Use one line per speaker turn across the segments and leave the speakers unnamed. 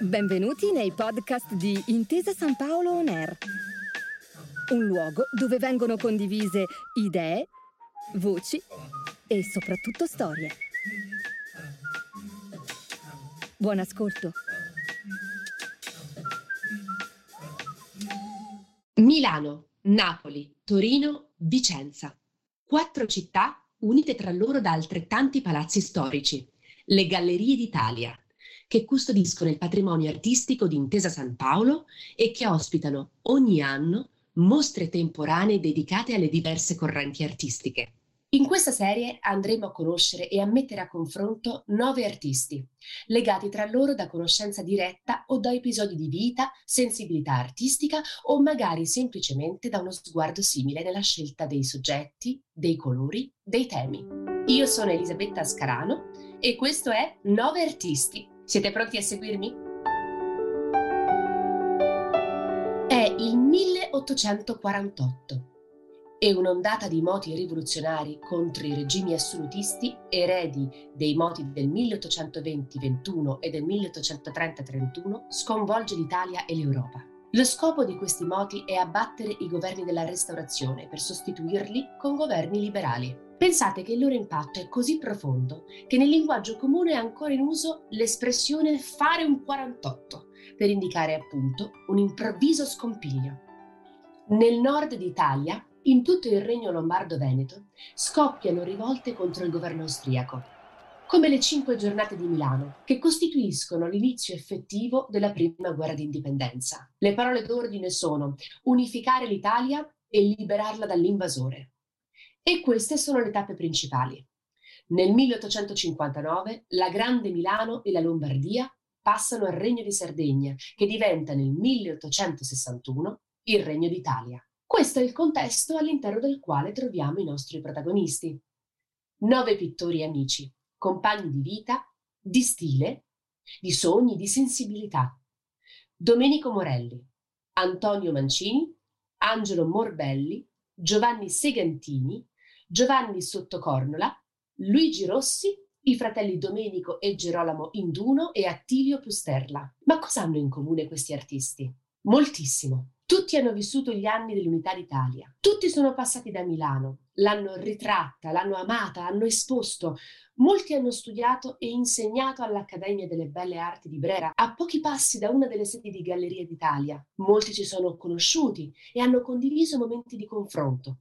Benvenuti nei podcast di Intesa San Paolo On Air, un luogo dove vengono condivise idee, voci e soprattutto storie. Buon ascolto.
Milano, Napoli, Torino, Vicenza. Quattro città unite tra loro da altrettanti palazzi storici, le Gallerie d'Italia, che custodiscono il patrimonio artistico di Intesa San Paolo e che ospitano ogni anno mostre temporanee dedicate alle diverse correnti artistiche. In questa serie andremo a conoscere e a mettere a confronto nove artisti, legati tra loro da conoscenza diretta o da episodi di vita, sensibilità artistica o magari semplicemente da uno sguardo simile nella scelta dei soggetti, dei colori, dei temi. Io sono Elisabetta Scarano e questo è Nove Artisti. Siete pronti a seguirmi? È il 1848 e un'ondata di moti rivoluzionari contro i regimi assolutisti, eredi dei moti del 1820-21 e del 1830-31, sconvolge l'Italia e l'Europa. Lo scopo di questi moti è abbattere i governi della Restaurazione per sostituirli con governi liberali. Pensate che il loro impatto è così profondo che nel linguaggio comune è ancora in uso l'espressione fare un 48 per indicare appunto un improvviso scompiglio. Nel nord d'Italia in tutto il regno lombardo-veneto scoppiano rivolte contro il governo austriaco, come le cinque giornate di Milano, che costituiscono l'inizio effettivo della prima guerra d'indipendenza. Le parole d'ordine sono unificare l'Italia e liberarla dall'invasore. E queste sono le tappe principali. Nel 1859 la Grande Milano e la Lombardia passano al Regno di Sardegna, che diventa nel 1861 il Regno d'Italia. Questo è il contesto all'interno del quale troviamo i nostri protagonisti. Nove pittori amici, compagni di vita, di stile, di sogni, di sensibilità. Domenico Morelli, Antonio Mancini, Angelo Morbelli, Giovanni Segantini, Giovanni Sottocornola, Luigi Rossi, i fratelli Domenico e Gerolamo Induno e Attilio Pusterla. Ma cosa hanno in comune questi artisti? Moltissimo. Tutti hanno vissuto gli anni dell'Unità d'Italia, tutti sono passati da Milano, l'hanno ritratta, l'hanno amata, hanno esposto. Molti hanno studiato e insegnato all'Accademia delle Belle Arti di Brera, a pochi passi da una delle sedi di Galleria d'Italia. Molti ci sono conosciuti e hanno condiviso momenti di confronto.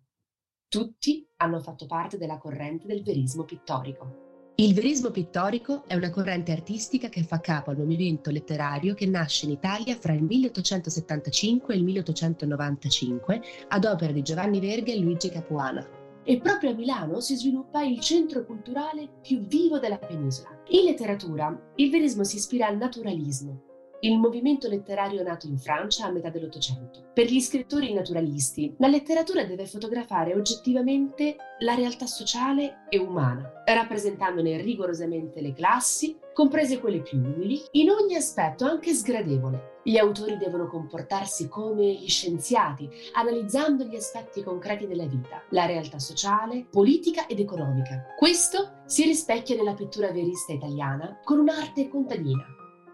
Tutti hanno fatto parte della corrente del verismo pittorico. Il verismo pittorico è una corrente artistica che fa capo al movimento letterario che nasce in Italia fra il 1875 e il 1895 ad opera di Giovanni Verga e Luigi Capuana. E proprio a Milano si sviluppa il centro culturale più vivo della penisola. In letteratura, il verismo si ispira al naturalismo, il movimento letterario nato in Francia a metà dell'Ottocento. Per gli scrittori naturalisti, la letteratura deve fotografare oggettivamente la realtà sociale e umana, rappresentandone rigorosamente le classi, comprese quelle più umili, in ogni aspetto anche sgradevole. Gli autori devono comportarsi come gli scienziati, analizzando gli aspetti concreti della vita, la realtà sociale, politica ed economica. Questo si rispecchia nella pittura verista italiana con un'arte contadina,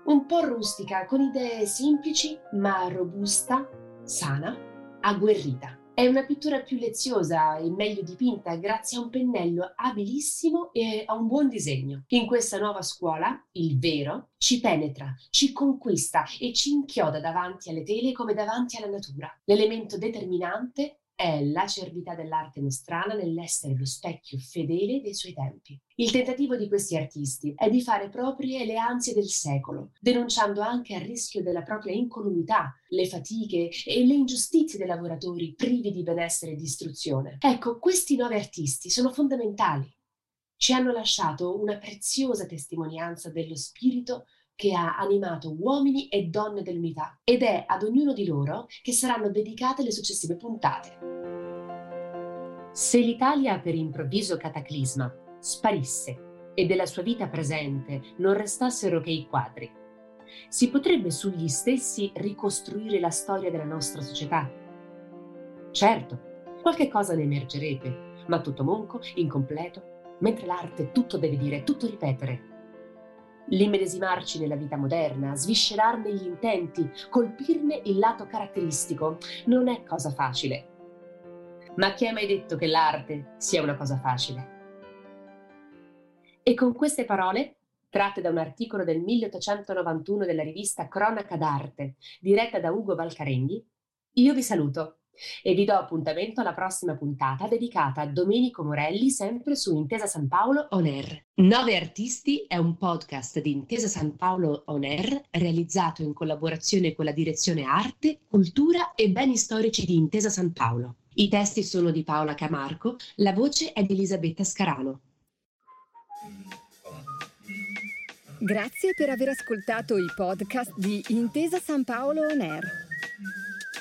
un po' rustica, con idee semplici ma robusta, sana, agguerrita. È una pittura più leziosa e meglio dipinta grazie a un pennello abilissimo e a un buon disegno. In questa nuova scuola, il vero ci penetra, ci conquista e ci inchioda davanti alle tele come davanti alla natura. L'elemento determinante è l'acerbità dell'arte nostrana nell'essere lo specchio fedele dei suoi tempi. Il tentativo di questi artisti è di fare proprie le ansie del secolo, denunciando anche a rischio della propria incolumità le fatiche e le ingiustizie dei lavoratori privi di benessere e di istruzione. Ecco, questi nuovi artisti sono fondamentali. Ci hanno lasciato una preziosa testimonianza dello spirito che ha animato uomini e donne dell'unità ed è ad ognuno di loro che saranno dedicate le successive puntate. Se l'Italia per improvviso cataclisma sparisse e della sua vita presente non restassero che i quadri, si potrebbe sugli stessi ricostruire la storia della nostra società? Certo, qualche cosa ne emergerebbe, ma tutto monco, incompleto, mentre l'arte tutto deve dire, tutto ripetere. L'immedesimarci nella vita moderna, sviscerarne gli intenti, colpirne il lato caratteristico, non è cosa facile. Ma chi ha mai detto che l'arte sia una cosa facile? E con queste parole, tratte da un articolo del 1891 della rivista Cronaca d'Arte, diretta da Ugo Valcarenghi, io vi saluto e vi do appuntamento alla prossima puntata dedicata a Domenico Morelli, sempre su Intesa San Paolo On Air. Nove Artisti è un podcast di Intesa San Paolo On Air realizzato in collaborazione con la direzione Arte, Cultura e Beni Storici di Intesa San Paolo. I testi sono di Paola Camarco, la voce è di Elisabetta Scarano.
Grazie per aver ascoltato i podcast di Intesa San Paolo On Air.